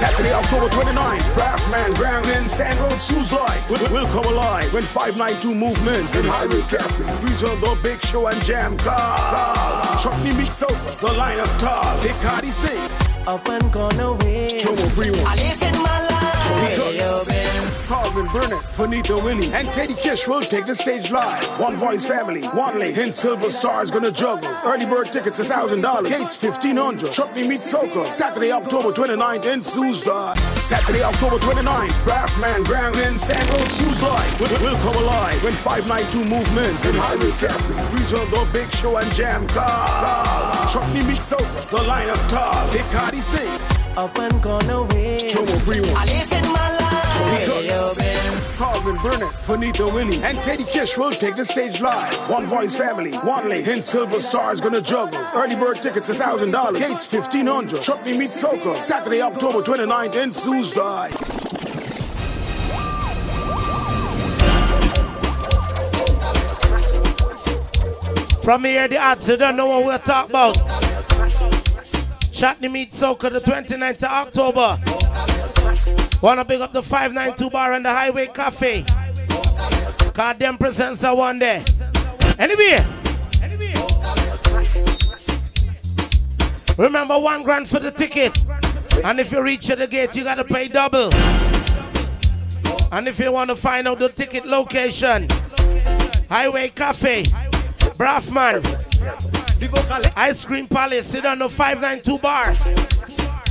Saturday, October 29th, Brassman Ground in Sand Road, Suicide will, will come alive when 592 movement in Highway Cafe. Reserve the big show and jam car. Chutney meets up, the lineup tar. Big Cardi sing. Up and gone away. Primo. I live in my. Calvin Burnett, Vanita Willie, and Katie Kish will take the stage live. One Voice Family, One Link, and Silver Star is gonna juggle. Early bird tickets $1,000. Gates 1500 Chutney meets Soca. Saturday, October 29th in Soesdyke. Saturday, October 29th, Brassman Ground in San Road, Soesdyke. Will, will come alive when 592 movement in Highway Cafe. Reserve the big show and jam car. Chutney meets Soca. The lineup tar. Big Cardi sing. Up and gone away. Jomo Primo. I live in my life. Calvin Burnett, Vanita Willie, and Katie Kish will take the stage live. One Voice Family, One Link, and Silver Star is gonna juggle. Early bird tickets $1,000. Gates 1500 Chutney meets Soca. Saturday, October 29th in Soesdyke. From here, the odds, they don't know what we're talking about. Chutney Meet Soca, the 29th of October. Wanna pick up the 592 bar and the Highway Cafe. God them presents are one day. Anyway. Remember one grand for the ticket. And if you reach at the gate, you gotta pay double. And if you want to find out the ticket location, Highway Cafe, Braffman, Ice Cream Palace, sit on the 592 bar.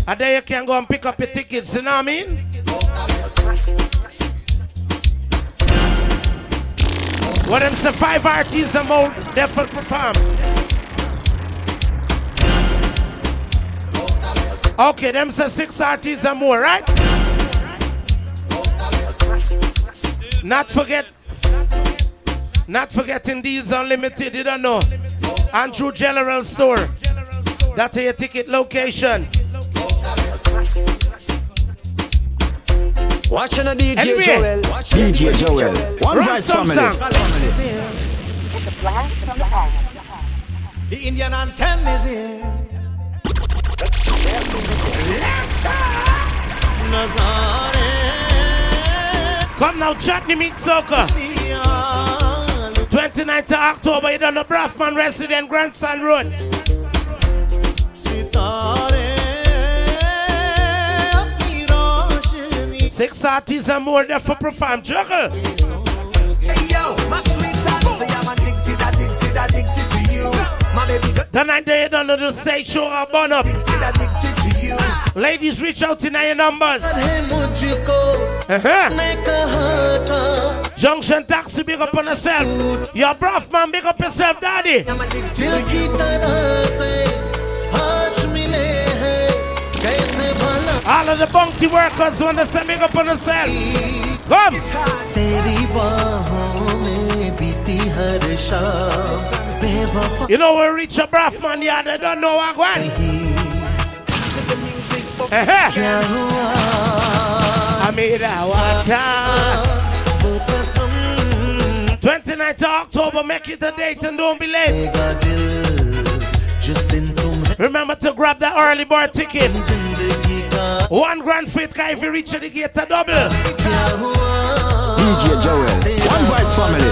And there you can go and pick up your tickets, you know what I mean? What them say five artists and more for perform. Okay, them say six artists and more, right? Not forget, not forgetting these unlimited, you don't know. Andrew General Store. That's your ticket location. Watching a DJ Anyway. Joel. DJ Joel. One Run Voice some Family. song. The Indian anthem is here. Come now, Chutney Meet Soca. 29th of October, you done the Braffman Resident Grandson Road. Six artists and more there for perform. Juggle. Hey, yo, my sweet son, say I'm addicted, addicted, addicted to you. My baby. The night they don't know to say show a bun up. Addicted, addicted to you. Ladies, reach out to your numbers. Uh-huh. Junction taxi, big up on yourself. Your bruv man, big up yourself, daddy. I'm addicted to you. All of the bounty workers want to send me up on the cell. Come. You know we reach a Richard man. yeah, they don't know what went. I made our time. 29th October, make it a date and don't be late. Remember to grab that early bird ticket. One grand faith guy if you reach the gate a double. DJ Joel, one vice family.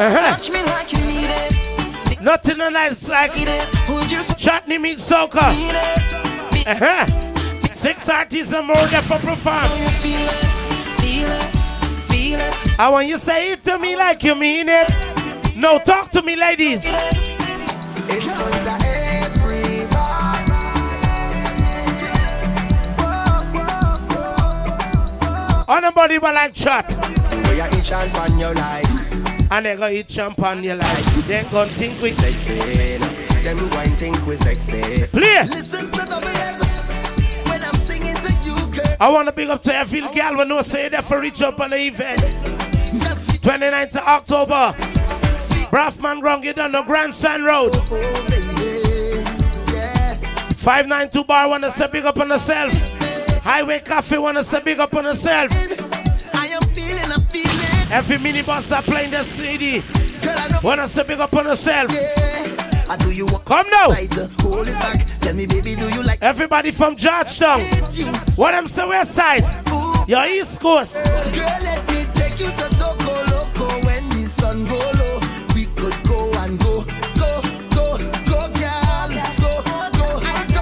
Uh-huh. Touch me like it. Nothing nice like chutney meat soca. Uh-huh. Six artists and more there for perform. I want you to say it to me like you mean it. No, talk to me, ladies. Everybody On but like chat. We are each and on your life And they gonna eat champagne you like. They gonna think we Sexy Them wine think we sexy play. Listen to M When I'm singing to you girl I wanna big up to every girl when no say that for reach up on the event. Just 29th of October. Braffman Grung, you done the Grandstand Road. oh baby Yeah 592 bar wanna say big up on yourself. Highway Cafe wanna say big up on yourself. I am feeling, I'm feeling Every minibus that playing the CD wanna say big up on yourself. yeah do you want Come now. Hold it back. Tell me, baby, do you like Everybody from Georgetown. What them say west side? Your East Coast. girl,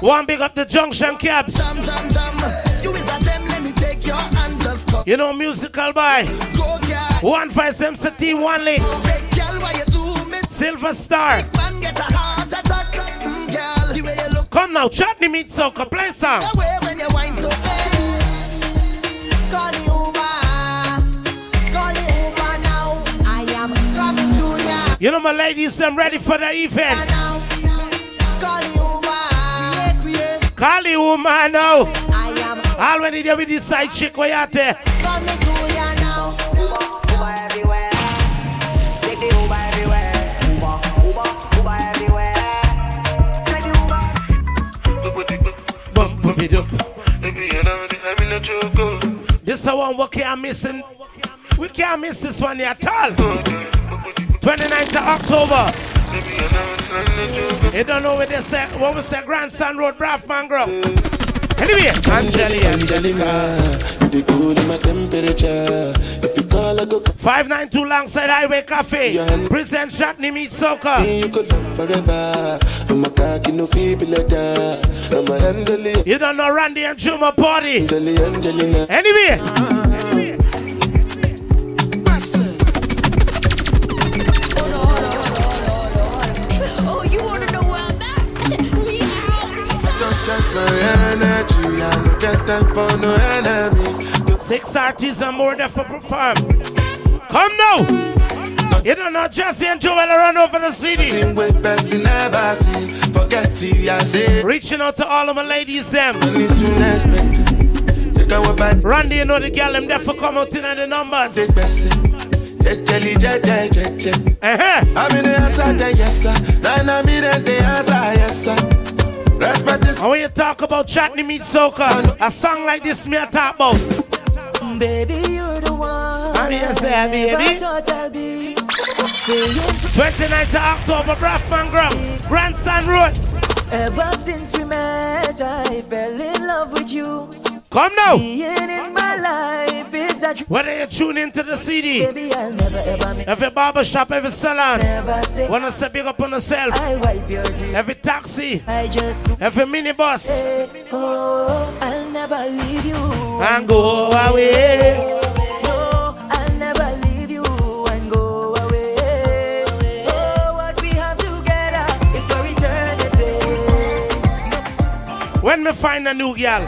One big up the junction caps. jam, jam, jam. You is a gem. Let me take your hand, just go, You know musical boy. go. One five MC team one link. Say, girl, why you do me? Silver Star. Man, get a heart attack, mm, girl. The way you look Come now, chutney meat soca. Play song. away when you whine so. Hey. Call the Uber, call the Uber now. I am coming to ya. You know my ladies, I'm ready for the event. Call the woman now. I am All when you with this side chick where you at there. coming to ya now. Bum, bum, it up. This is the one we can't miss. in- We can't miss this one at all. 29th of October. You don't know what they say. What we say, Grandson Road, Braff Mangrove. Anyway, Angeli, Angelina, you the cool in my temperature. If you call, I go 592 Longside Highway Cafe. Present Chutney Meat Soca. me, you could love forever. I'm a cocky, no feeble letter. I'm a Angeli, You don't know Randy and Juma party. Angeli, Angelina. Anyway, My energy. I no get time for no enemy. six artists and more there for perform. Come now. You don't know Jesse and Joel run over the city. Sing with person never see. Forget it, I say. Reaching out to all of my ladies, them. Money soon expected. Take a whip and Randy, you know the girl, them there for come out in the numbers. take person. Jelly, jelly, jelly, jelly. Uh-huh. I'm in the answer, then yes, sir. Respect is And when you talk about Chutney Meat Soca, a song like this me I talk about. Baby, you're the one. I'm here, say, baby. Thought I'll be 29th of October, Braffman Grove, Grandson Road. Ever since we met, I fell in love with you. Come now. Being in my life is a dream. Whether you tune into the CD, Baby, I'll never ever make every barber shop, every salon, wanna say big up on yourself, I'll wipe your tears. every taxi, every minibus, say, oh, I'll never leave you. and go away. No, I'll never leave you and go away. Oh, what we have together is for eternity. When me find a new girl,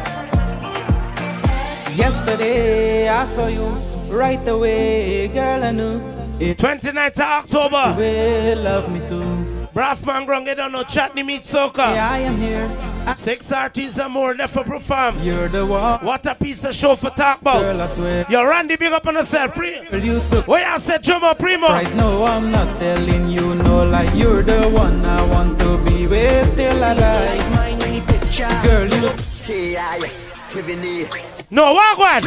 Yesterday I saw you right away, girl. I knew it 29th of October, will love me too. Braffman Grove, you don't know Chutney Meat Soca. Yeah, I am here. I- Six artists and more there for perform. You're the one, What a piece of show for talk girl. about. I swear. Yo, Randy, big up on yourself. Pre- Girl, you took Where you said Jomo Primo? prize. No, I'm not telling you no lie. You're the one I want to be with till I die. Girl, you No, walk one.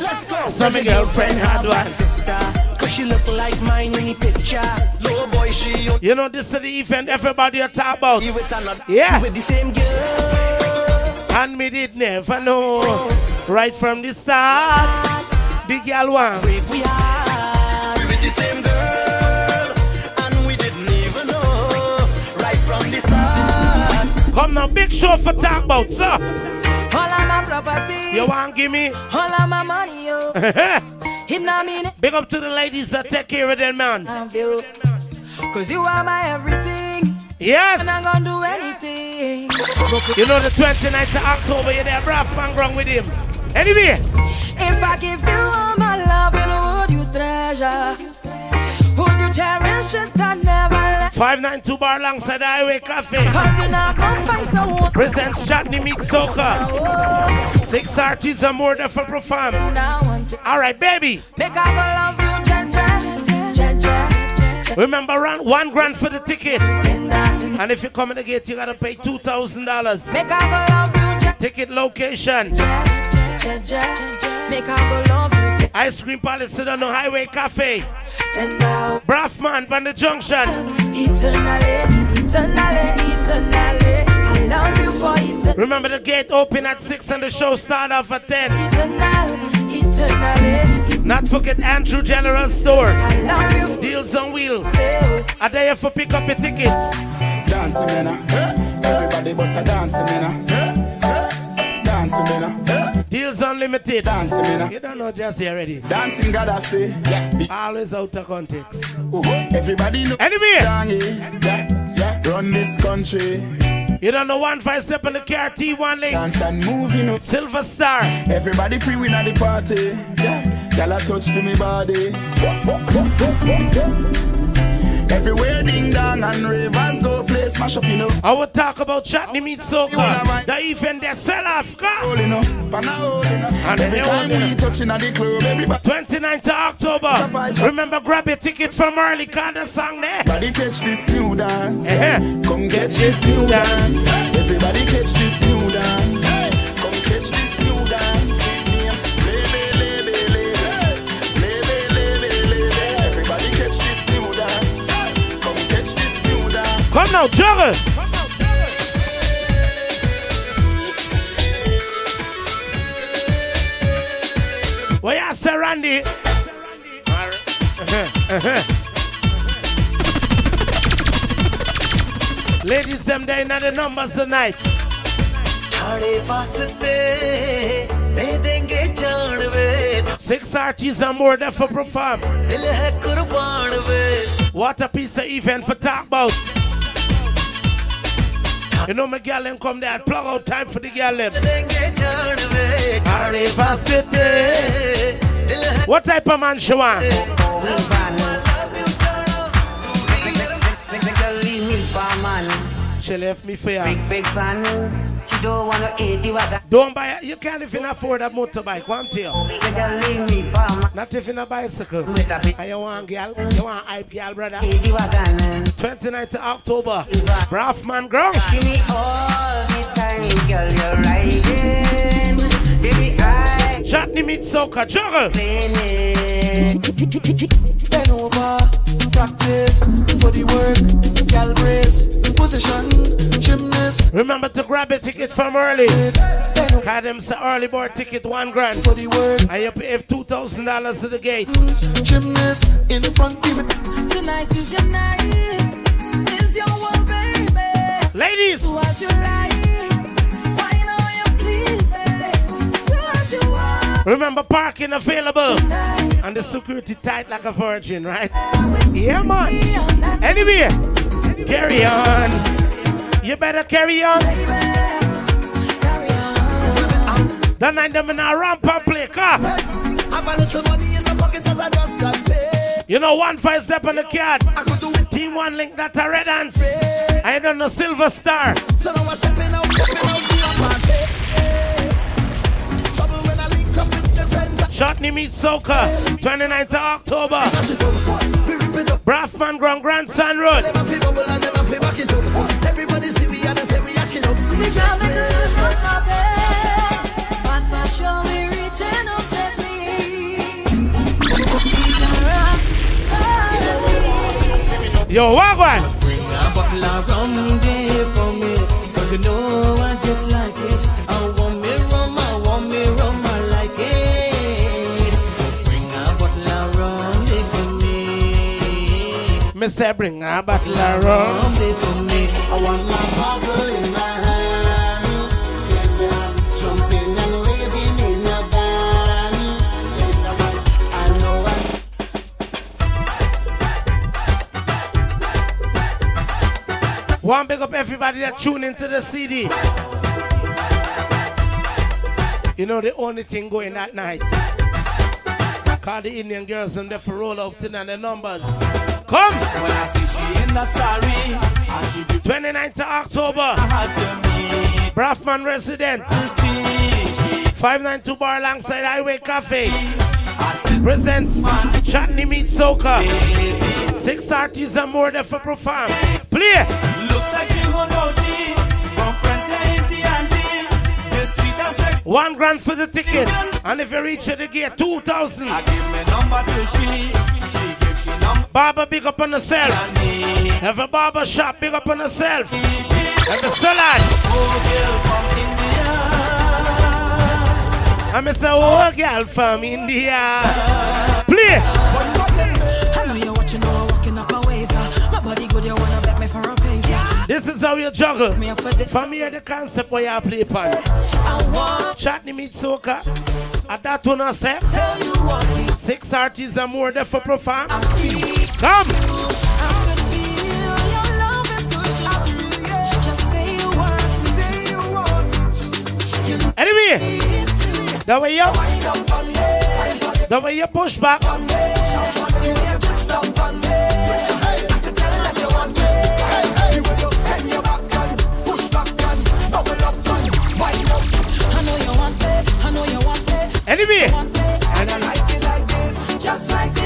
Let's go. So my girlfriend had one. sister. Cause she look like mine in the picture. Low boy, she you You know, this is the event everybody a talk about. with another. Yeah. With the same girl. And me did never know. Right from the start. The girl one. Break we are. We with the same girl. And we didn't even know. Right from the start. Come now, big show for talk about, sir. All of my property, You want give me? all of my money, yo. Him not mean big up to the ladies that take care of them, man. you. Cause you are my everything. And I'm Yes. gonna do anything. You know the 29th of October, you're there, bruv, man, wrong with him. Anyway, If I give you all my love, you know would you treasure? Would you cherish it and never let 592 bar alongside the Highway Cafe. Cause you're not gonna find someone Presents Chutney Meat Soca. Oh, Six artists and more there for perform. now I want to All right, baby. Make I go love you, Jaja, Jaja, Remember, run one grand for the ticket. And if you come in the gate, you gotta pay two thousand dollars. Make I go love you, Ticket location: Make I go love you, Ice Cream Palace on the Highway Cafe. Braffman, Van the Junction eternally, eternally, eternally. I love you for eternally. Remember the gate open at 6 and the show start off at 10. Eternally, eternally. Not forget Andrew General Store. Deals on wheels. Are there for pick up your tickets? Dancing, man. Ah. Everybody bust a dancing, man. Ah. Dancing, man. Ah. Deals unlimited. Dancing me now. You don't know just here already. Dancing God I say. Yeah. Always out of context. oh, Everybody know. Anyway, Down here. Yeah. Yeah. Run this country. you don't know one five step in the car T1 link. Dance and move, you know. Silver Star. Everybody pre-win at the party. Yeah. Y'all touch for me body. Everywhere ding dong and ravers go play smash up, you know. I will talk about Chutney Meat Soca. The event they sell off. Go. Holding up, pan a holding up. And Every time we touching at the club, everybody 29th of October. Remember, grab your ticket from early. Call the song there. Body catch this new dance. Uh-huh. Come get this new dance. Come nou, Jörre! Where you Sir Randy? Ladies, them they not the numbers tonight. Six artists and more there for perform. What a piece of event for talk about. You know my girl them come there, plug out time for the girl them. What type of man she want? She left me for you. Big, big fan. Don't wanna eat the water. Don't buy it. You can't even afford a motorbike. One tail. Make her leave me for my Not even a bicycle. With a big And you want girl? You want hype girl, brother? eat the 29th of October. Braffman Ground. Give me all the time, girl, you're riding. Baby, I Chutney meet soca juggle. Bend over, practice for the work. Gal brace, position, gymnast. Remember to grab a ticket from early. Bend over them say early bird ticket one grand. for the work. And you pay two thousand dollars to the gate. Gymnast in the front, give it. Tonight is your night. Is your world, baby. Ladies, what you like. Remember parking available. And the security tight like a virgin, right? Yeah, man. Anyway, carry on. You better carry on. That night them in a ramp and play car. You know, one five step on the card. Team one link that a red hands. I don't know silver star. So now I'm stepping out, stepping out Chutney meet soca. 29th of October. Braffman Ground Grandson Road. Never feel back me. Say bring a bottle of rum. Rum there for me. I want my bottle in my hand. And I'm jumping and living in a van. I know I One big up everybody that tune into the CD. You know the only thing going that night. Call the Indian girls and they for roll out and the numbers. Come! When I see she ain't not sorry, and she do 29th of October. Braffman resident. 592 bar alongside Highway Cafe. Presents Chutney Meet Soca. Six artists and more there for perform. Play! One grand for the ticket. And if you reach the gate, 2,000. Barber, big up on yourself. Have a barber shop, big up on yourself. Every salon. I miss a oh girl from India. Please. This is how you juggle. For me, the concept where you play pan. Chatney meet soca. At that one, I said. Six artists and more there for perform. Come. Anyway, the way you, the way you push back. I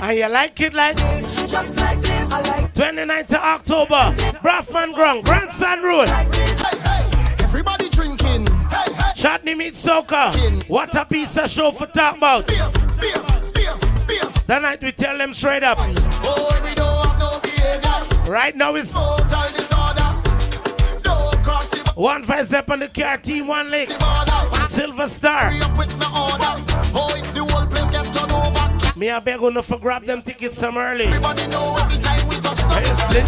and you like it like this, just like this. I like 29th of October, Braffman Grung, Grandson Road. Everybody drinking. Hey, hey. Chatney meet soca. What a piece of show for talk about. That night we tell them straight up. Oh, we don't have no behavior. Right now it's Total disorder. Don't cross the one vice up on the car team, one leg. Silver Star. Up with no order. Oh, Me I beg you for grab them tickets some early. Everybody know every time we touch the Hey.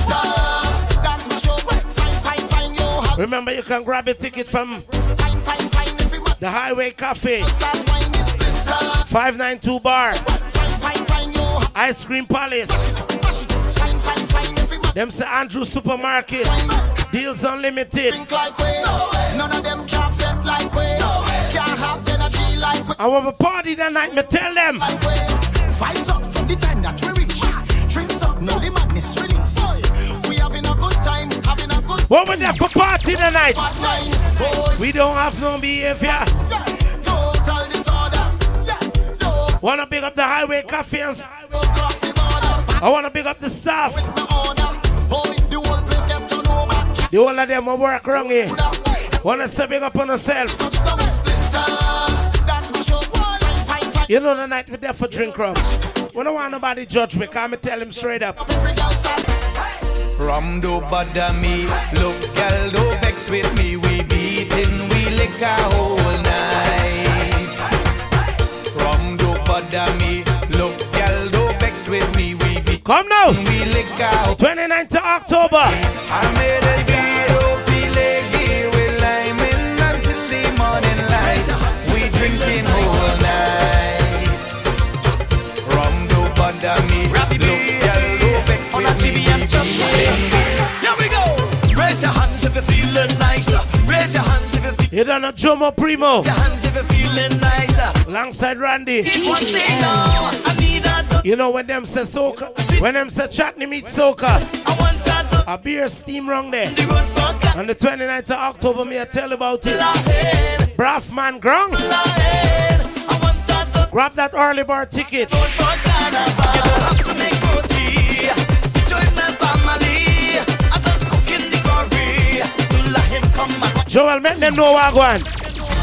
That's my show. Fine, fine, fine, yo. Remember you can grab a ticket from Fine, fine, fine. Everybody the Highway Cafe, start wine is splinter. 592 Bar, Fine, fine, yo. Ice Cream Palace. Them say Andrew Supermarket. Deals Unlimited. like. None of them can fit like we. Can't have energy like we. I want a party that night, me tell them. Like the time that we reach. Drinks up, now the madness release. We having a good time, having a good What was that for party tonight? We don't have no behavior. Total disorder. Yeah. Wanna big up the Highway Cafe and s- no cross the border. I wanna big up the staff. The whole place get turned over. The whole of them will work wrong here. Wanna big up on yourself. Touchdown splinters. That's my show. Fine, fine, fine. You know the night we're there for drink rum. We don't want nobody judge me, cause me tell him straight up. Girl. Rum do bother me, look gal do vex with me. We beating, we lick a whole night. Rum do bother me, look gal do vex with me. We beat, Come now. we whole 29th of October. You done a Jomo Primo. your hands if you're. Alongside Randy. Thing now, I need a You know when them say soca, when them say chutney meet soca, I want that a beer steam wrong there. the road for cat On the 29th of October, me I tell about it. lying, Braffman Grung. lying. I want that the Grab that early bar ticket. Joel, make them know what I want.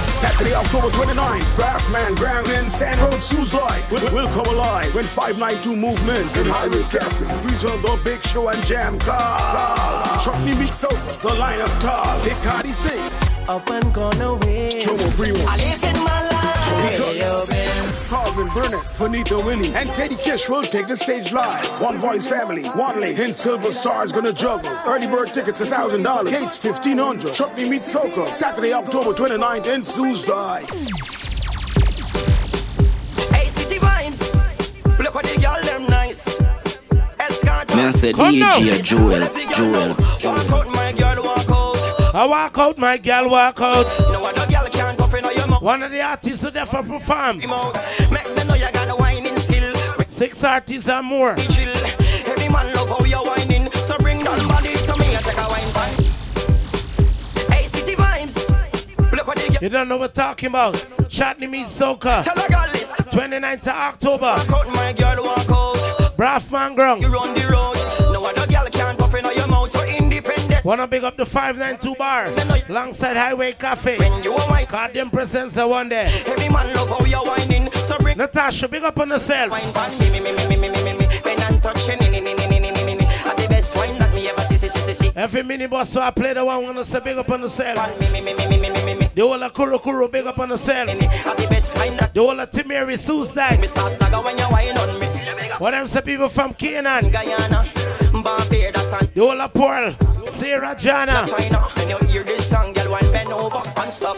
Saturday, October 29th, Brassman Ground in Sand Road, Suicide will, will come alive when 592 Movement and Highway Cafe present the big show and jam car. Chutney Meat Soap, the lineup top, Big Cardi Sing, Up and gone away. Jomo Primo, I live in my life. Calvin Burnett, Finito Willie, and Katie Kish will take the stage live. One Voice Family, one link, and Silver Stars gonna juggle. Early bird tickets $1,000, gates 1500 Chutney Meat Soca, Saturday, October 29th in Suicide. Hey, city vibes. Look what the girl them nice. Escort. I say Come now. DJ Joel, Joel. Walk out, my girl, walk out. I walk out, my gal walk out. One of the artists who there for perform. Make them know you got a whining skill. Six artists and more. Every man love how you're whining. So bring down body to me and take a wine pan. Hey, city vibes. Look what girl. You don't know what talking about. Chutney meet soca. Tell a girl this. 29th of October. Walk out, my girl, walk out. Braffman Grung. You run the road. No other girl Wanna big up the 592 bar. Alongside Highway Cafe. When you. God them presents the one there. Every man love how you're whining. So bring Natasha, big up on yourself. wine pan. Me, me, me, me, me, me, me, me, me. When I'm touching. And the best wine that me ever see. Every minibus so I play the one wanna say big up on the cell. The whole of Kuru Kuru big up on the cell. The whole of Timehri Soesdyke. What them say people from Canaan? Barbados and The whole of Pearl. Sarah Jana. China. And you hear this song, girl, one bend over and stop.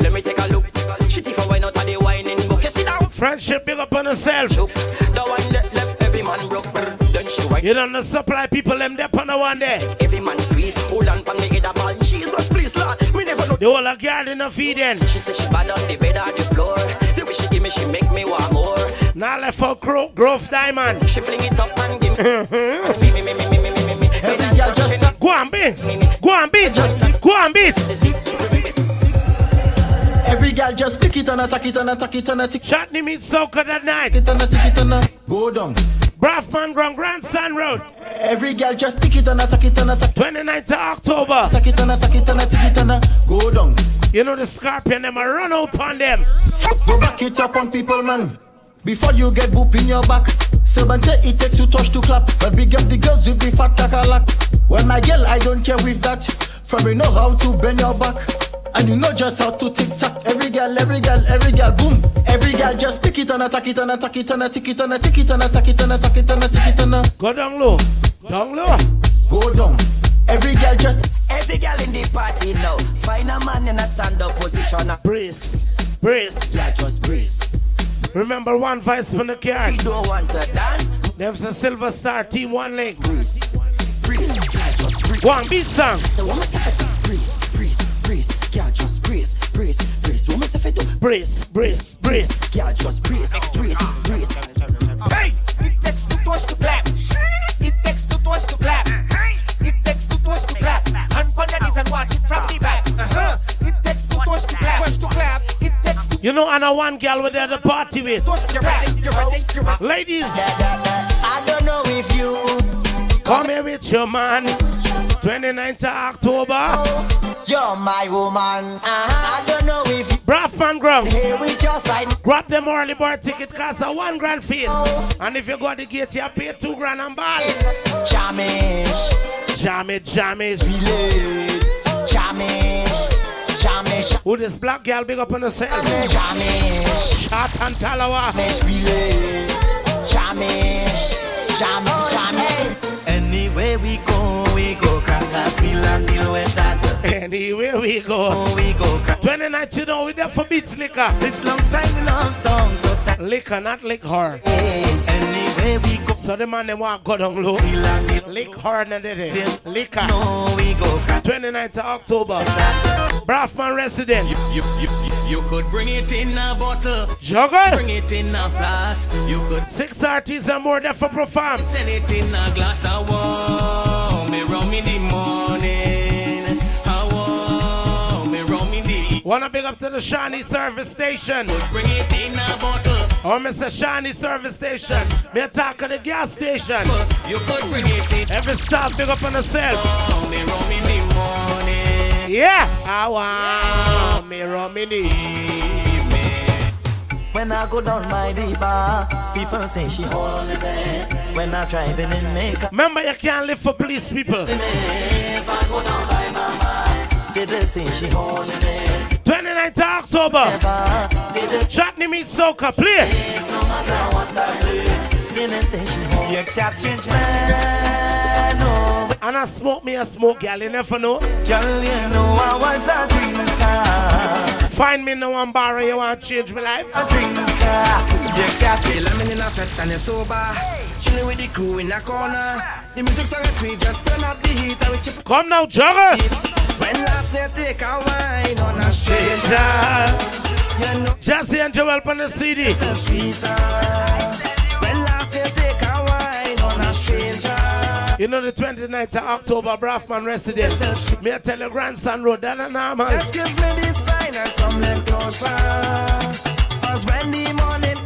Let me take a look. Take a wine out of the whining book. You sit down. Friendship big up on herself. The one that left every man broke. Then she. You don't know supply people them there on the one day. Every man squeeze. Hold on from the head of all. Jesus, please, Lord. Me never know. The whole of garden of Eden. She say she bad on the bed or the floor. The way she give me, she make me want more. Now left for Gro- Grove Diamond. She fling it up and give me. Go on, beat. Go on, beat. Go on, beat. Every girl just tick it and attack it and attack it and attack it. Chutney meets Soca that night. Tick it and attack it and Go down. Braffman Grand Grandson Road. Every girl just tick it and attack it and attack. 29th of October. Attack it and attack it and attack it and Go down. You know the scorpion, them I run out on them. Back it up on people, man. Before you get boop in your back. Servant say it takes two touch to clap. But big up the girls with the fat takalak. Well, my girl, I don't care with that. From you know how to bend your back. And you know just how to tick tock. Every girl, every girl, every girl, boom. Every girl just tick it and attack it and attack it and attack it and attack it and attack it and attack it and attack it and a- Go down low. Down low. go down. Every girl just Every girl in the party now. Find a man in a stand up position. Brace. Brace. Yeah, just breeze. Remember one vice from the card. don't want to dance, Them's a Silver Star Team One breeze. Breeze. Breeze. One beat song. So what must I do? Breeze, breeze, breeze. Yeah, just breeze, breeze, breeze. What must do? Brace. Brace. Brace. Yeah, just breeze, breeze, breeze. Hey, it takes two touch to You know, I know one girl with the party with. ready? Ready? Ready? Ladies, I don't know if you come here with your man. 29th of October. Oh, you're my woman. Uh-huh. I don't know if you Braffman Ground. here with your side. Grab them early bird ticket cost a one grand fee. Oh. And if you go to the gate, you pay two grand and ball. Jamish, Jam it, jam it. Jamish, Jamish, Who this black girl big up on herself? Jamish, Shot and Talawa. Jamish, Billy. Jamish, Jam, Jamish. Anywhere we go, we go crack a seal and deal with that. Anywhere we go. Oh, we go crack. 29th, you know, we there for beats liquor. This long time long tongue, so tight. Liquor, not lick her. Anywhere we go, So the man they want go down low. seal and deal Lick her, not it. Liquor. No, we go 29th of October. Braffman resident. You, you, you, you could bring it in a bottle, Juggle. bring it in a flask. You could Six artists and more there for perform. send it in a glass of warm. Me rum in the morning. Wanna big up to the Shawnee service station. Bring it in a bottle. Oh, or Mr. Shawnee service station. Me talk at the gas station. You could bring it in. Every stop big up on yourself. Oh, me rum in the morning. Yeah. Ah, I want me romini. When I go down my the bar, people say she hold me there. When I driving in makeup, Remember, you can't live for police people. if I go down by mama, they say she hold me there. 29th of October. Ever, They just Chutney meet soca. Play. no matter what I say, they just say she hold. You can't change man, no. And I smoke me a smoke, girl. You never know. Girl, you know I was a drinker, Find me no one bar you want to change my life. a drinker. You can't Feel I'm in a fete and you're sober. Chilling with the crew in a corner. The music song is sweet, just turn up the heat and we chip. Come now, juggle. When I say take a wine on a stranger, you know Jesse and Joel on the CD. When I say take a wine on a stranger, You know the 29th of October, Braffman resident. Me I tell your grandson road, that a normal. just give me the sign and come closer. Cause when the morning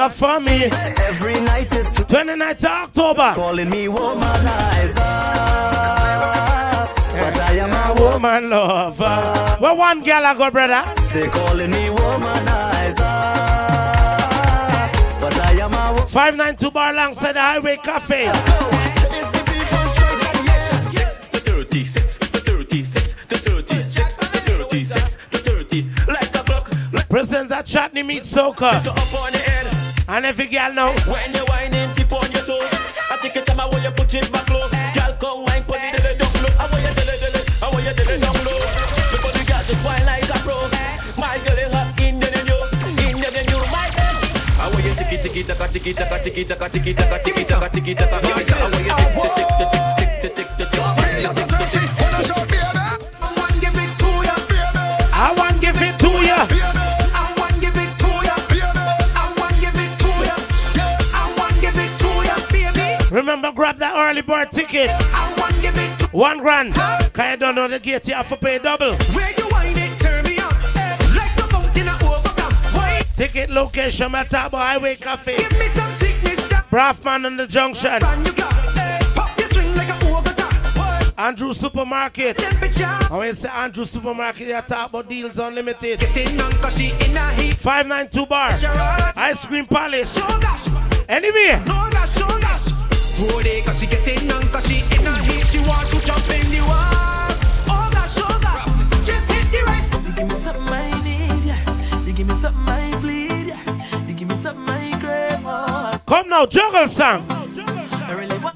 enough for me. Every night is too 29th of October. calling me womanizer. But I am a woman. Lover. Where one girl I go, brother? They calling me womanizer. But I am a woman. 592 bar alongside the Highway Cafe. to 36 to 36 to 36 to 36 to 30 like a clock Presents at Chutney Meat Soca. And every girl know. when you whining tip on your toe I take it time I want you put it back low girl come wine put it dilly down low I want you dilly dilly I want you dilly down low at the girl just wine like a pro my girl is hot in the you in the you my girl I want you tiki tiki taka tiki taka tiki taka tiki taka tiki taka tiki taka I want you tick tick tick tick tick tick tick tick I that early bird ticket. One grand. Cause you don't know the gate, you have to pay double. Ticket location, Matabo Highway Cafe. Braffman on the junction. Andrew Supermarket. And when you say Andrew Supermarket, you talk about deals unlimited. 592 bar. Ice Cream Palace. Anyway. They cause she getting on cause she in a heat She want to jump in the water Oh gosh, oh gosh Just hit the rice You give me something I need You give me something I bleed You give me something I crave oh. Come now, juggle song.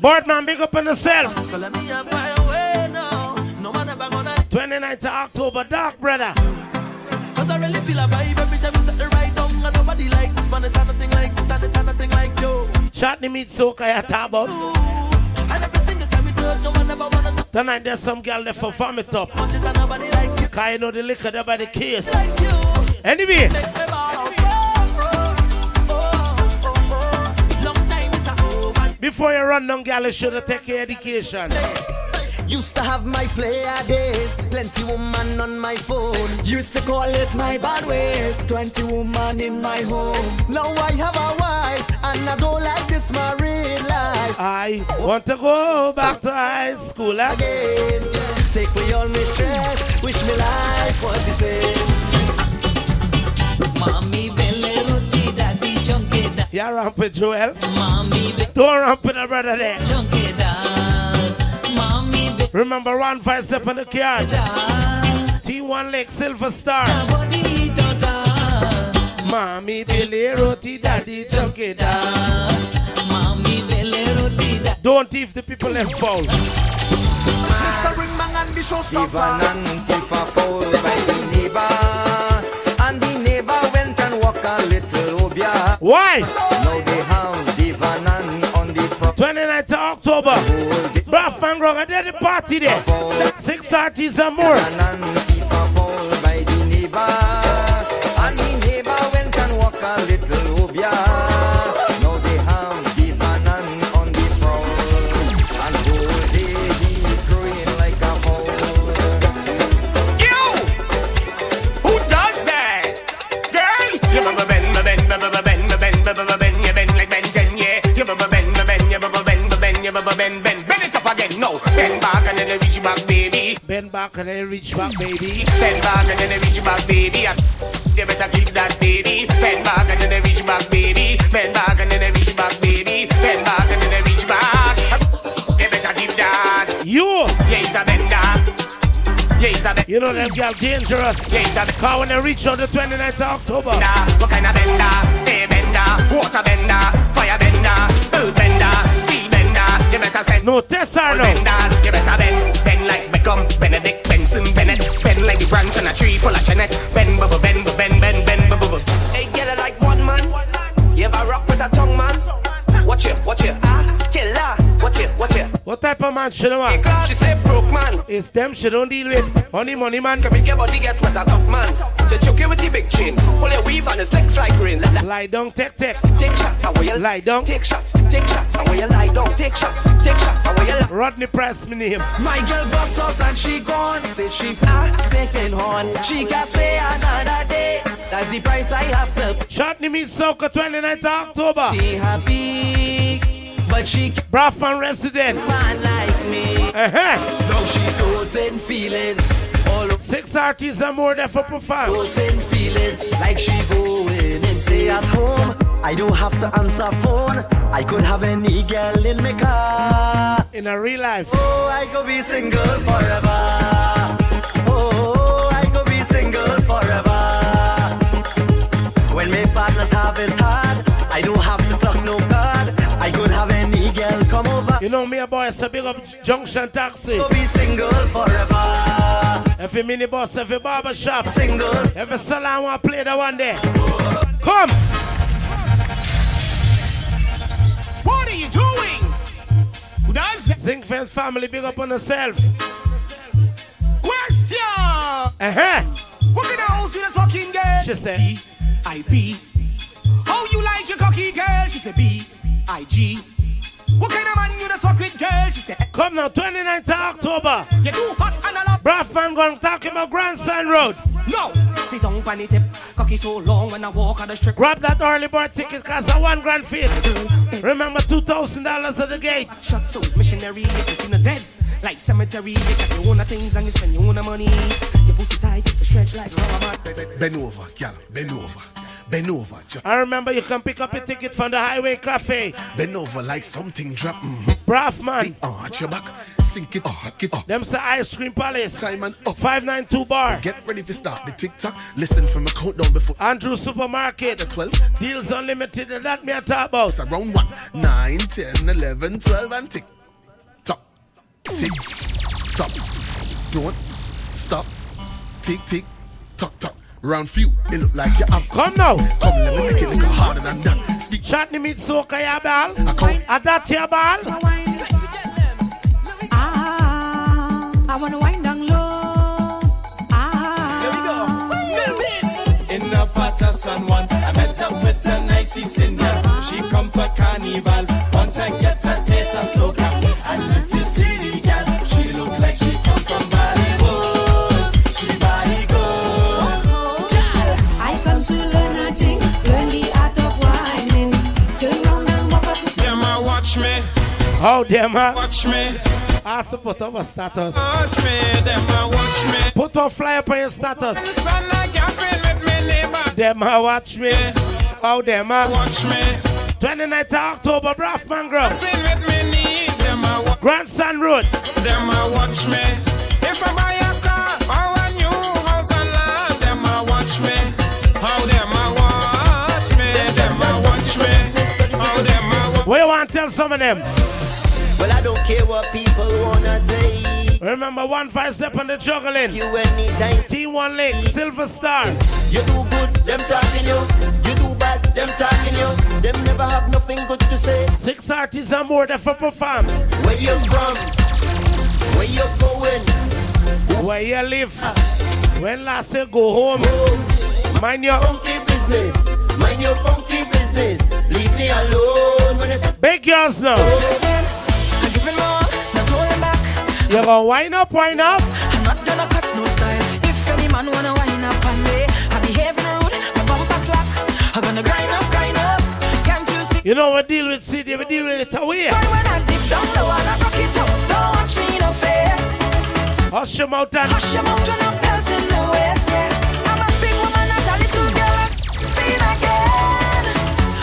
Boardman, big up on yourself. So let me have my way now No man ever gonna 29th of October, dark brother. Cause I really feel a vibe every time you set the right down And nobody like Shot the meat soca ya tabo. Tonight there's some girl left for vomit up. Cause you know the liquor there by the case. Anyway. Before you run down, girl, you should have taken education. Used to have my player days, plenty woman on my phone. Used to call it my bad ways, 20 woman in my home. Now I have a wife, and I don't like this married life. I want to go back to high school. eh? Again, take away all my stress, wish me life was the same. Mommy belle roti daddy chunky da. You ramp with Joel. Mommy Don't ramp with the brother there. chunky da. Mommy be Remember, one five step on the card. da. T1 Lake Silver Star. Mommy, Billy, Roti, Daddy, Chunky, da. Mommy belle roti da. Don't leave the people involved. Mr. Ringbang and the showstopper and Tifa fall by the neighbor. And the neighbor went and walked a little oh, obia. Why? Now they have Divanan the front. 29th of October. Braffman Rock, I did the party there. Six artists and more. And Tifa fall by the neighbor. And the neighbor went and walked a little obia. double bend, bend, bend it up again. No, bend back and then they reach back, baby. Bend back and then reach back, baby. Bend back and then they reach back, baby. You better keep that, baby. Bend back and then they reach back, baby. Bend back and then they reach back, baby. Bend back and then they reach back. You better keep that. You. Yeah, it's a bender. Yeah, it's a bender. You know them girls dangerous. Yeah, it's a bender. Cause when they reach on the 29th of October. Nah, what kind of bender? Hey, bender, What a bender, no test or no. benders. You better bend, bend like Beckham, Benedict, Benson, Bennett. Bend like the branch on a tree full of Janet. Bend, bubble, bend, bubble, bend, bend, bend, bubble, bubble. Hey, get it like one man. You ever rock with a tongue man? Watch it, watch it, ah, killer. Watch it, watch it. What type of man should I want? She say broke man. It's them she don't deal with. Only money man. Can make your body get wet a top man. Big chain. Pull your weave and it's flex like rain. La, la. Lie down, take, take. Take shots, and where you Lie down. Take shots, take shots, and where you lie down. Take shots, take shots, and where you lie. Rodney Press me name. My girl bust out and she gone. Say she fat, taking horn. She can stay another day. That's the price I have to Chutney meet Soca 29th of October. be happy. But she can't Braffman resident. man like me. Uh-huh. Now she toting feelings. All Six artists and more there for perform. Feelings. Like she going and stay at home. I don't have to answer phone. I could have any girl in my car. In a real life. Oh, I could be single forever. Oh, I could be single forever. When my partners have it hard, I don't have You know me, a boy, it's a big up Junction Taxi. Could be single forever. Every mini bus, every barber shop, Single. every salon want to play that one day. Come. What are you doing? Who does that? Zinc Fence family, big up on yourself. Question! Uh-huh. What can I house you this fucking girl? She said, I B. How you like your cocky girl? She said B. I G. What kind of man you this fuck with girl? She said Come now, 29th of October. You too hot and I love Braffman gonna talk about Grandson Road. No! Sit down on the tip. Cocky so long when I walk on the strip. Grab that early bird ticket, cause a one grand fee. Remember $2,000 at the gate. Shot so missionary, you can see the dead. Like cemetery, you got your own things and you spend your own money. Your pussy tight, it's you stretch like rubber mat. Bend over, gal. Bend over. Bend over. I remember you can pick up a ticket from the Highway Cafe. Bend over like something drop. Mm-hmm. Braffman. Arch your back. Sink it. Arc it up. Them say Ice Cream Palace. Simon up. 592 bar. Get ready to start the TikTok. Listen from a countdown before. Andrew Supermarket. The 12. Deals Unlimited. That me I talk about. It's around 1, 9, 10, 11, 12, and tick. Tock. Tick. Tock. Don't stop. Tick, tick. Tock, tock. Round few. It look like you're up. Come now. Come, let me make it look harder than that. Speak. Chutney meet Soca ya ball. I come. A that your ball. Ah, I wanna wind How them huh? watch me, ah, Also put up a status. watch me. Them watch me. Put a flyer up on your status. Son like a friend with me neighbor. Them a watch me. How them a Watch me. 29th of October, Braffman Grove. Sing with me knees. Them a watch. Grandson Road. Them a watch me. If I buy a car or a new house and land, them a watch me. How them a watch me. Them a watch me. How them a watch What you want to tell some of them? Care what people wanna say. Remember one five step on the juggling. You anytime. Team One Lake, Silver Star. You do good, them talking you. You do bad, them talking you. Them never have nothing good to say. Six artists and more there for perform. Where you from? Where you going? Where you live? When last you go home? Mind your funky business. Mind your funky business. Leave me alone when it's big girls now. Oh. You gonna wind up, wind up. I'm not gonna cut no style. If any man wanna wind up on me, I behave rude, my bumper slack. I'm gonna grind up, grind up. Can't you see? You know what deal with city, we deal with it away. When I dip down low and I rock it up, don't watch me no face. Hush your mouth and Hush your mouth when I'm pelting the waist, yeah. I'm a big woman, not a little girl. Steal again.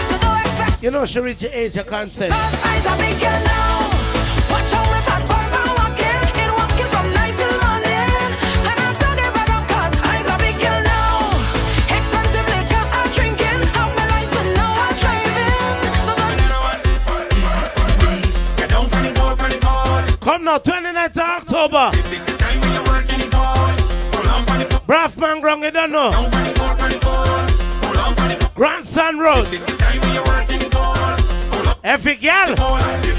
So don't expect You know she reach the age of consent. eyes are big girl know, 29th of October. Braffman Grung, you don't know. Grandson Road. Every gal.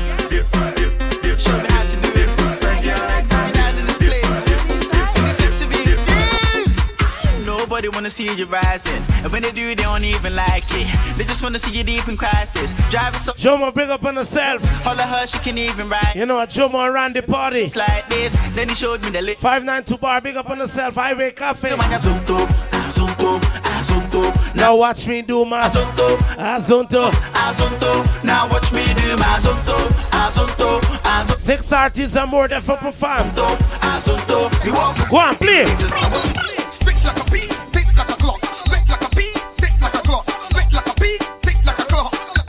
Nobody wanna see you rising. And when they do, they don't even like it. They just wanna see you deep in crisis. Driving so Jomo, bring up on yourself. All of her, she can even ride. You know, what, Jomo around the party. It's like this. Then he showed me the lip. 592 bar, big up on yourself. Highway Cafe. Ah, now watch me do my ah, Azonto. Azonto. Ah, now watch me do my Azonto. Azonto. Azonto. Six artists and more than for perform. Azonto. You walk. Go on, play.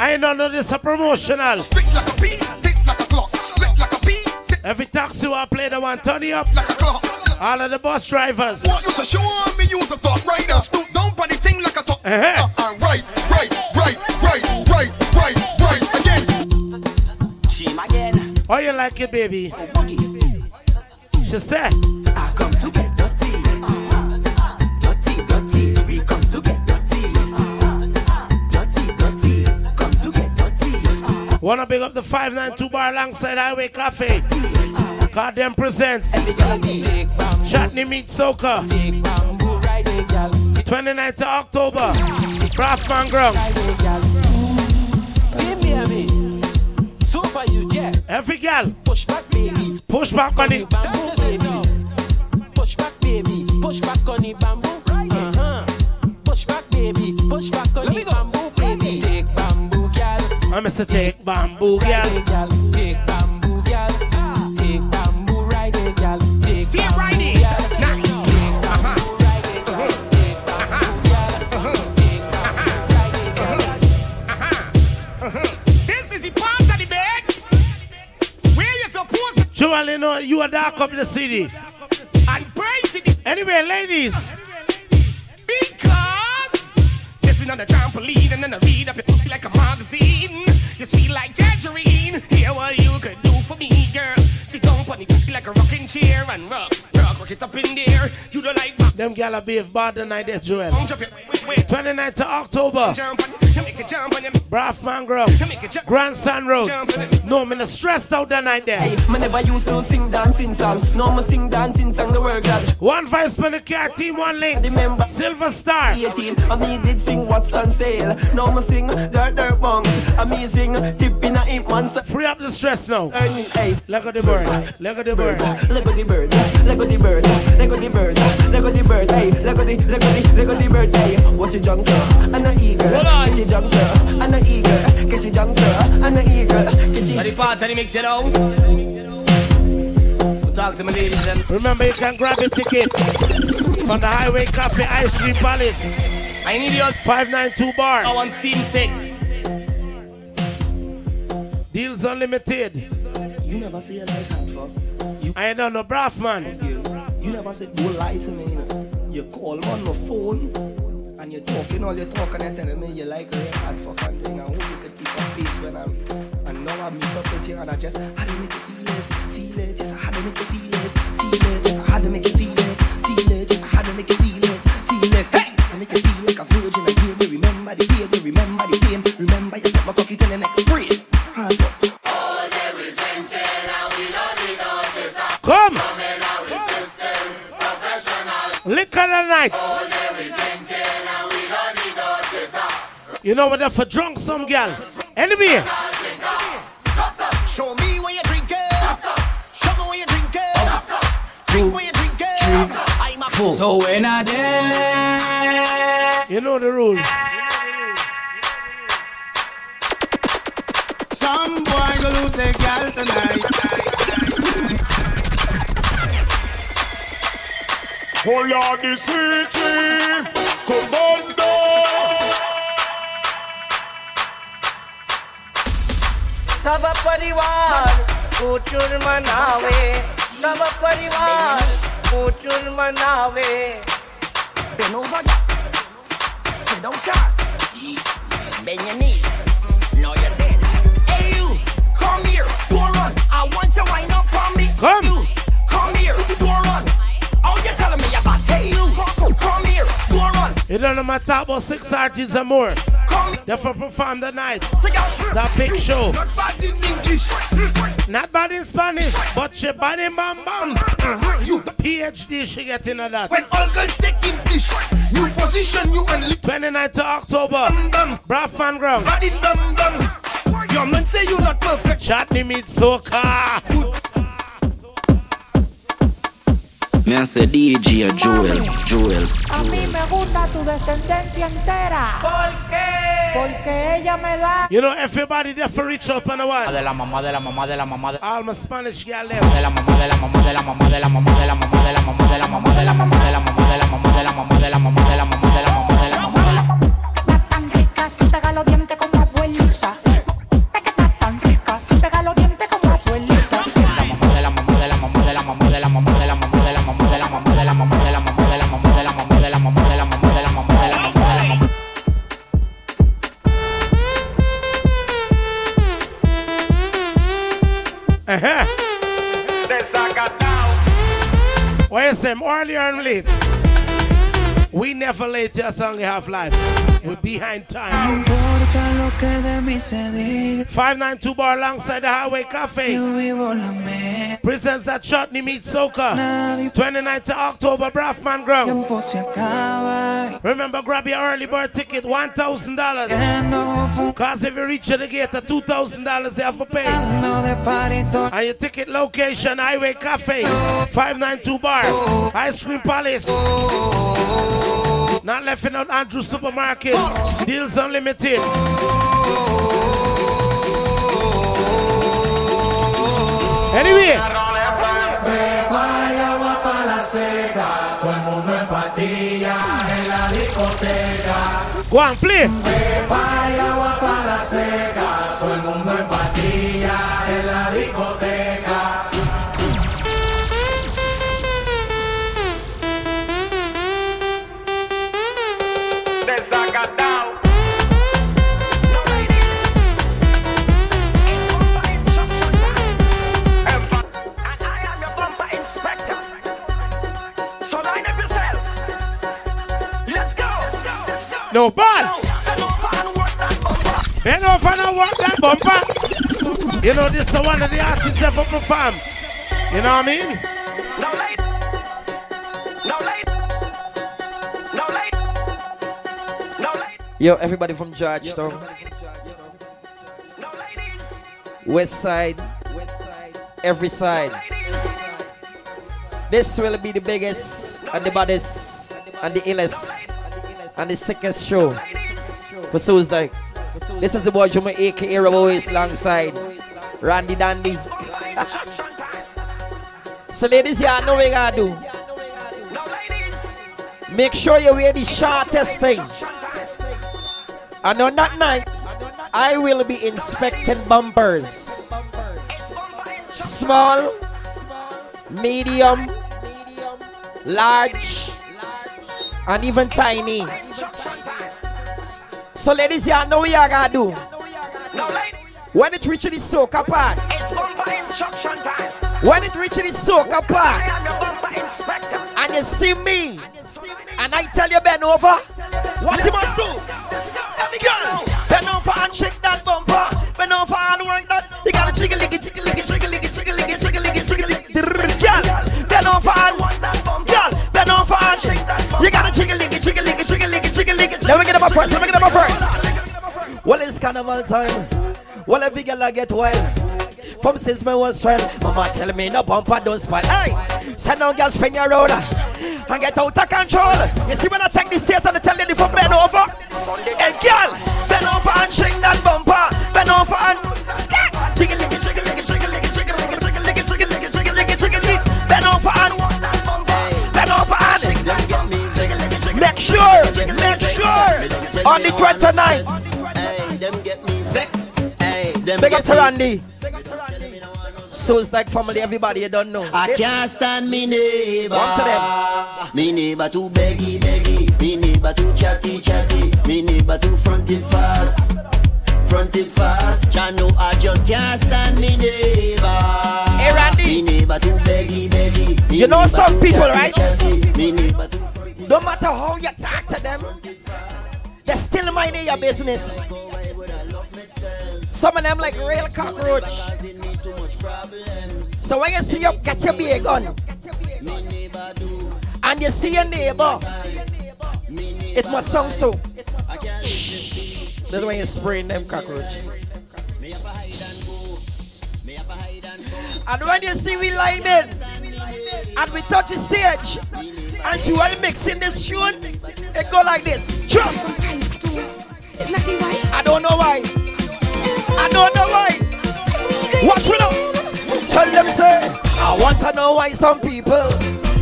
I don't know this a promotional. Spit like a bee, tick like a clock. Spit like a bee, tick Every taxi I play the one, turn it up. like a clock. All of the bus drivers. Want you to show me use a top rider. Stoop down on the thing like a top. Uh-huh. Uh, uh, right, right, right, right, right, right, right. Again. She again. How you like it, baby? She said. I come Wanna big up the 592 bar alongside Highway Cafe. God them presents Chutney Meet Soca. 29th of October. Craftman Grung. Super you, yeah. Every gal. Push back, baby. Push back on it. Push back, baby. Push back on the bamboo. Gal. I'm Mr. Take Bamboo Gal. Take bamboo, gal. Take bamboo, ride it, gal. Take bamboo, right in. gal. Take bamboo, ride it, gal. Take bamboo, gal. Take bamboo, ride it, gal. Uh-huh. Uh-huh. Uh-huh. This is the part of the bed where you're supposed to Joel, you know, you are dark up the city. and praise it Anyway, ladies. Is on the trampoline and then I read up it like a magazine. You sweet like tangerine. Hear what you could do for me, girl. Sit down on it like a rocking chair and rock, rock, rock it up in there. You don't like Them gal are behave bad tonight, there, Joel. jump it, wait, wait. 29th of October. Jump on it, it jump on it. Braffman Grove. Grandson Road. No, I'm not stressed out that night there. Me never used to sing dancing song. No, me sing dancing song. The word God. One vice for the car team, one link. Remember, Silver Star. 18, and me did sing what's on sale. Now me sing dirt dirt bongs. Amazing tip in a hip monster. Free up the stress now. Earning eight. Look at the bird. Look at the bird. Let go the bird. Let go the bird. Let go the bird. Let go the bird. Hey, let go the let go the let go the bird. Hey, watch your junker and a eagle. Get your junker and a eagle. Get your junker and a eagle. Get your But the part of the mix, you know. We'll talk to my ladies and Remember, you can grab a ticket from the Highway Cafe Ice Cream Palace. I need your 592 bar. Oh, on Steam 6. Deals unlimited. You never say you like hot fuck. I don't know, Braffman. You, you never said don't lie to me. You, know. you call me on my phone and you're talking all your talk and you're telling me you like real hot fuck and thing. I hope you could keep a peace when I'm. And now I meet up with you and I just how to make you feel it, feel it, just how to make you feel it, feel it, just how to make you feel it, feel it, just how to make you feel it, feel it. Hey, I make you feel like a virgin again. You remember the pain, you remember the pain, remember you set my cocky till the next spring. Hard fuck. Come. Liquor the night. You know what? That for drunk some gal. Anyway. Show me where you drink it. Show me where you drink it. Drink where you drink it. I'm a fool. So when I dance, You know the rules. Some boy go lose a gal tonight. Oh Lord, the city, commando. सब परिवार कोचुर मनावे सब परिवार कोचुर मनावे Bend over, spread out your Bend your knees. Now you're dead. Hey you, come here, go run. I want you wind up on me. Come. Come here, go run. It don't matter about six artists and more. They for perform the night. That big show. Not bad in English. Not bad in Spanish, but she bad in bam bam. Uh-huh, you PhD she get into that. When all girls take English, new position, you and 29th of October. Braffman Ground. Bad in bam bam. Your man say you not perfect. Chutney meet soca. Me hace DJ a Joel, Joel. A mí me gusta tu descendencia entera. ¿Por qué? Porque ella me da. You know everybody there for reach up on the one. De la mamá, de la mamá, de la mamá, de All my Spanish girl de la mamá, de la mamá, de la mamá, de la mamá, de la mamá, de la mamá, de la mamá, de la mamá, de la mamá, de la mamá, de la mamá, de la mamá, de la mamá, de la mamá, de la mamá, We never late as long as we have life. We're behind time. 592 bar alongside the Highway Cafe. Presents that chutney meet soca. 29th of October, Braffman Ground. Remember, grab your early bird ticket, $1,000. Cause if you reach the gate at $2,000, you have to pay. And your ticket location, Highway Cafe, 592 bar, Ice Cream Palace. Not left out Andrew Supermarket. Deals unlimited. Anyway. Vaya agua para No bad. Bend over and work that bumper. You know, this is one of the artists ever perform. You know what I mean? No late. No late. No late. No late. Yo, everybody from Georgetown. West side. Every side. This will be the biggest and the baddest and the illest and the sickest show for Tuesday. This is the boy Juma aka Boys alongside Randy Dandy. so ladies, you know what gotta do. Make sure you wear the shortest thing. And on that night, I will be inspecting bumpers. Small, medium, large, and even tiny. So ladies, you know what you gotta do. When it reaches the soca part, when it reaches the soca part, and you see me, and I tell you bend over, what you must do? Every girl, bend over and shake that bumper. Bend over and work that. You gotta jiggle, jiggle, jiggle, jiggle, jiggle, jiggle, jiggle, jiggle, jiggle, jiggle, jiggle. Bend over and girl, bend over and shake that. You gotta jiggle, jiggle, jiggle, jiggle, jiggle, jiggle, jiggle. Let me get up first. Let me get up first. Well, it's carnival time. Well, every girl I get wild. From since my was child, mama tell me no bumper don't spoil. Hey, send down girls spin your road uh, and get out of control. You see when I take the stairs and I tell you to bend over. Hey, girl, bend over and shake that bumper. Bend over and the 29th. Hey, them get me vex. Hey, them Big up get to Randy. So it's like family, everybody you don't know. I This- can't stand me neighbor. One to them. Me neighbor too beggy beggy. Me neighbor too chatty chatty. Me neighbor too fronted fast. Fronted fast. Ya know I just can't stand me neighbor. Hey Randy. Me neighbor neighbor too beggy, beggy. Me You know some people, chatty, right? chatty. Me neighbor too No matter how you talk to them, they still minding your business. Some of them like real cockroach. So when you see you get your big gun, and you see your neighbor, it must sound so. That's when you spraying them cockroach. And when you see we line in, and we touch the stage, and you are mixing this tune, it go like this. Jump. It's not the. I don't know why. I don't know why. Watch me now. Tell them say, I want to know why some people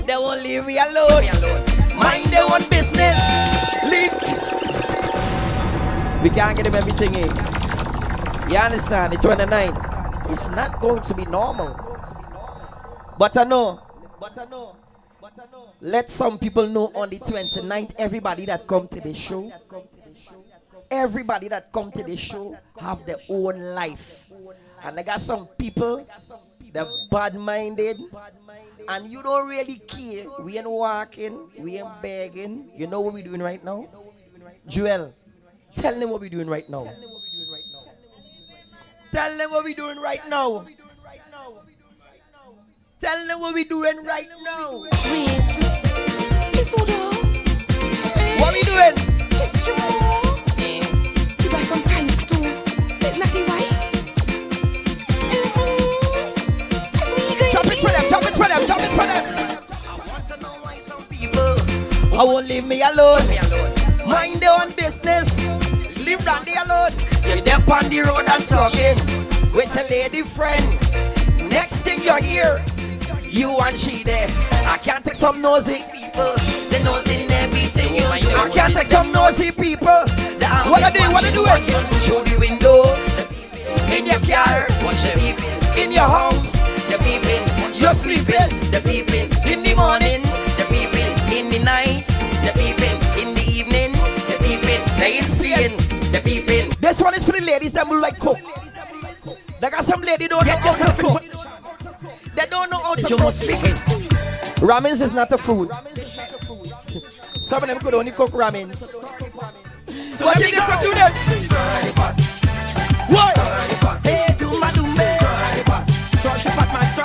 they won't leave me alone. Mind their own business. Leave. We can't get them everything in. You understand? The 29th. It's not going to be normal. But I know. But I know. Let some people know on the 29th, everybody that come to the show, everybody that come to the show have their own life. And I got some people that bad-minded, and you don't really care. We ain't walking, we ain't begging. You know what we doing right now? Joel, tell them what we doing right now. Tell them what we doing right now. Tell them what we doing right now. What we doing? It's. The boy from times two. It's not the wife. Jump it for them, it for them, it for them. People, I won't leave me alone. Mind their own business. Down there alone. You're on the road and talking with a lady friend. Next thing you hear, you and she there. I can't take some nosy people. They nosy in everything you do. I can't take some nosy people. What I do? What I do? Show the window. In your car, watch the people. In your house, the people. You're sleeping, the people. In the morning, the people. In the night, the people. In the evening, the people. They insane, the people. This one is for the ladies that will like cook. They got some lady don't know how to cook. They don't know how to You cook. must speak it. Ramens is not a food. Some of them could only cook ramens. So what if they could do this? What? Hey, do my do me.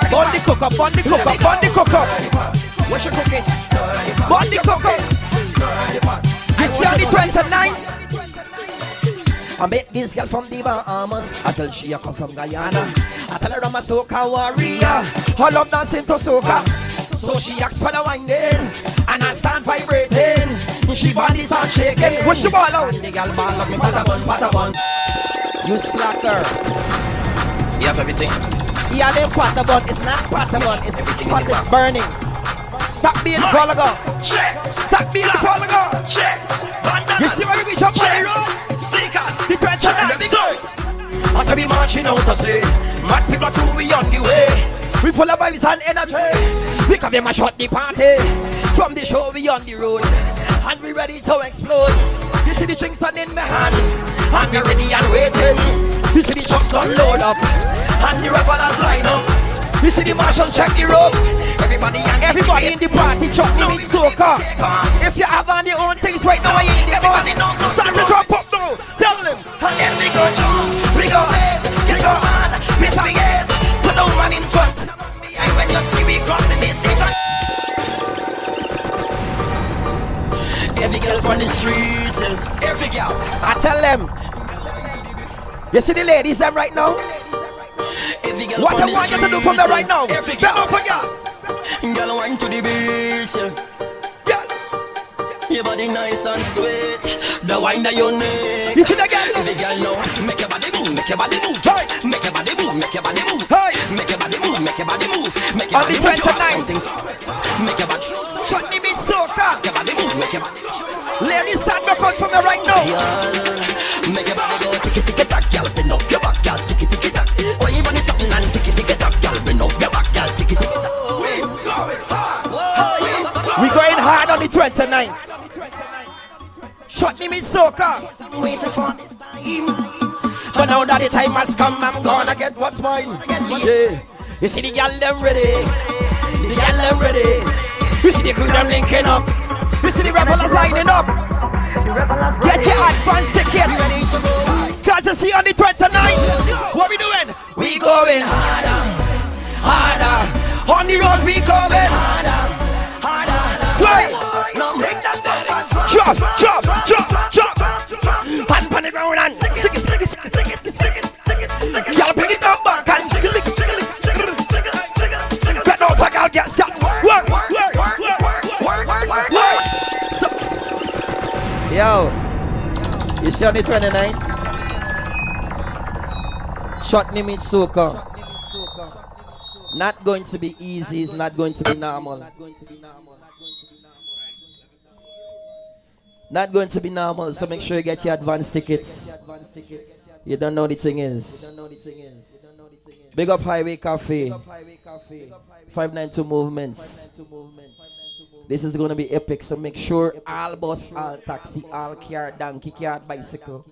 Bun the cook up, bun the cook up, bun the cook up. What's your cooking? Bun the cook up. You see on the 29th? I met this girl from the Bahamas. I tell she a come from Guyana. I tell her I'm a soca warrior. I love dancing to soca. So she asks for the wine then, and I stand vibrating. She body start shaking. Push the ball out. And the girl ball up me pata bun, pata bun. You slacker. You have everything. Yeah, them pata bun. It's not pata bun. It's pot is burning. Stop being the follower. Stop being the follower. You see where you reach up on the road? Sneakers. The 29th. So, As I be marching out, I say, mad people are too we on the way. We full of vibes and energy. Because them a shot the party. From the show we on the road. And we ready to explode. You see the drinks on in my hand. And we ready and waiting. You see the trucks gun load up. And the revelers line up. You see the marshals check the rope. Everybody and Everybody in the party chuck me with soca. If you have on your own things right now, you in the boss. Start to drop up now. Tell them. And then we go jump, we go head, we go mad, misbehave. Put the woman in front. Behind when you see we crossing the stage. Every girl on the street, eh, every girl. I tell them. You see the ladies them right now? What I want you to do from there eh, right now? Get up again. Girl, wine to the beach. Girl. Your body nice and sweet. The wine that you need. You see the girl? Every girl know. Make your body move, make your body move. Hey. Make your body move, make your body move. Hey. Make your body move, make your body move. Make your body move. You have 29th. something. Make your body Shut the beat soca. Make your body move, make your body Ladies, stand back out from there right now. Girl, make your body go ticky ticky tack, girl. Bend up your back, girl. Ticky ticky tack. When you body something and ticky ticky tack, girl. Bend up your back, girl. Ticky ticky hard on the 29th. Shut the beat soca. Waiting for this time. But now that the time has come, I'm gonna get what's mine. Yeah. You see the gal them ready. The gal them ready. You see the crew them linking up. You see the revelers lining up. Get your advance ticket. Cause you see on the 29th. What we doing? We going harder, harder. On the road we going harder. Play. Drop, drop, drop, drop. Hand on the ground and stick it, stick it, stick it, stick it, stick it, stick it, stick it. Y'all pick it up back and jiggle it, jiggle it, jiggle jiggle jiggle jiggle. Get no back out, get stop. Work, work, work, work, work, work, work, work. Yo, you see on the 29th? Short limit soca. Not going to be easy, it's not going to be normal. Not going to be normal, so make sure you get your advance tickets. You don't know the thing is. Big up Highway Cafe. 592 movements. This is going to be epic, so make sure all bus, all taxi, all car, donkey car, bicycle,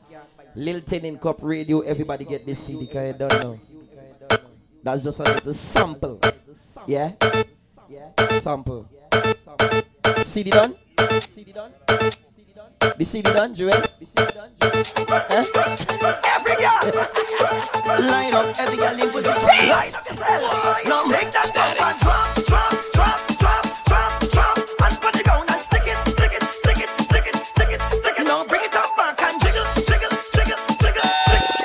Lil in Cup Radio, everybody get this CD because you don't know. That's just a little sample. Yeah? Yeah? Sample. CD done? CD done? The CD done, Joel? The done? Every girl, line up, every girl in position. Line up yourself. Now make that bump and drop, drop, drop, drop, drop, drop. And put it down and stick it, stick it, stick it, stick it, stick it, stick it. Now bring it up back and jiggle, jiggle, jiggle, jiggle, jiggle.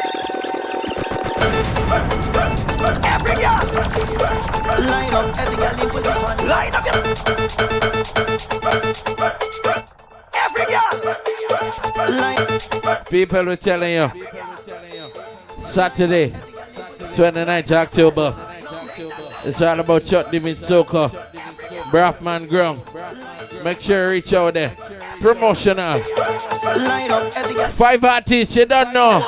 Every girl, line up, every girl in position. Line up your. People were telling you. Saturday, 29th October. It's all about shot limit soca. Braffman Ground. Make sure you reach out there. Promotional. Five artists, you don't know.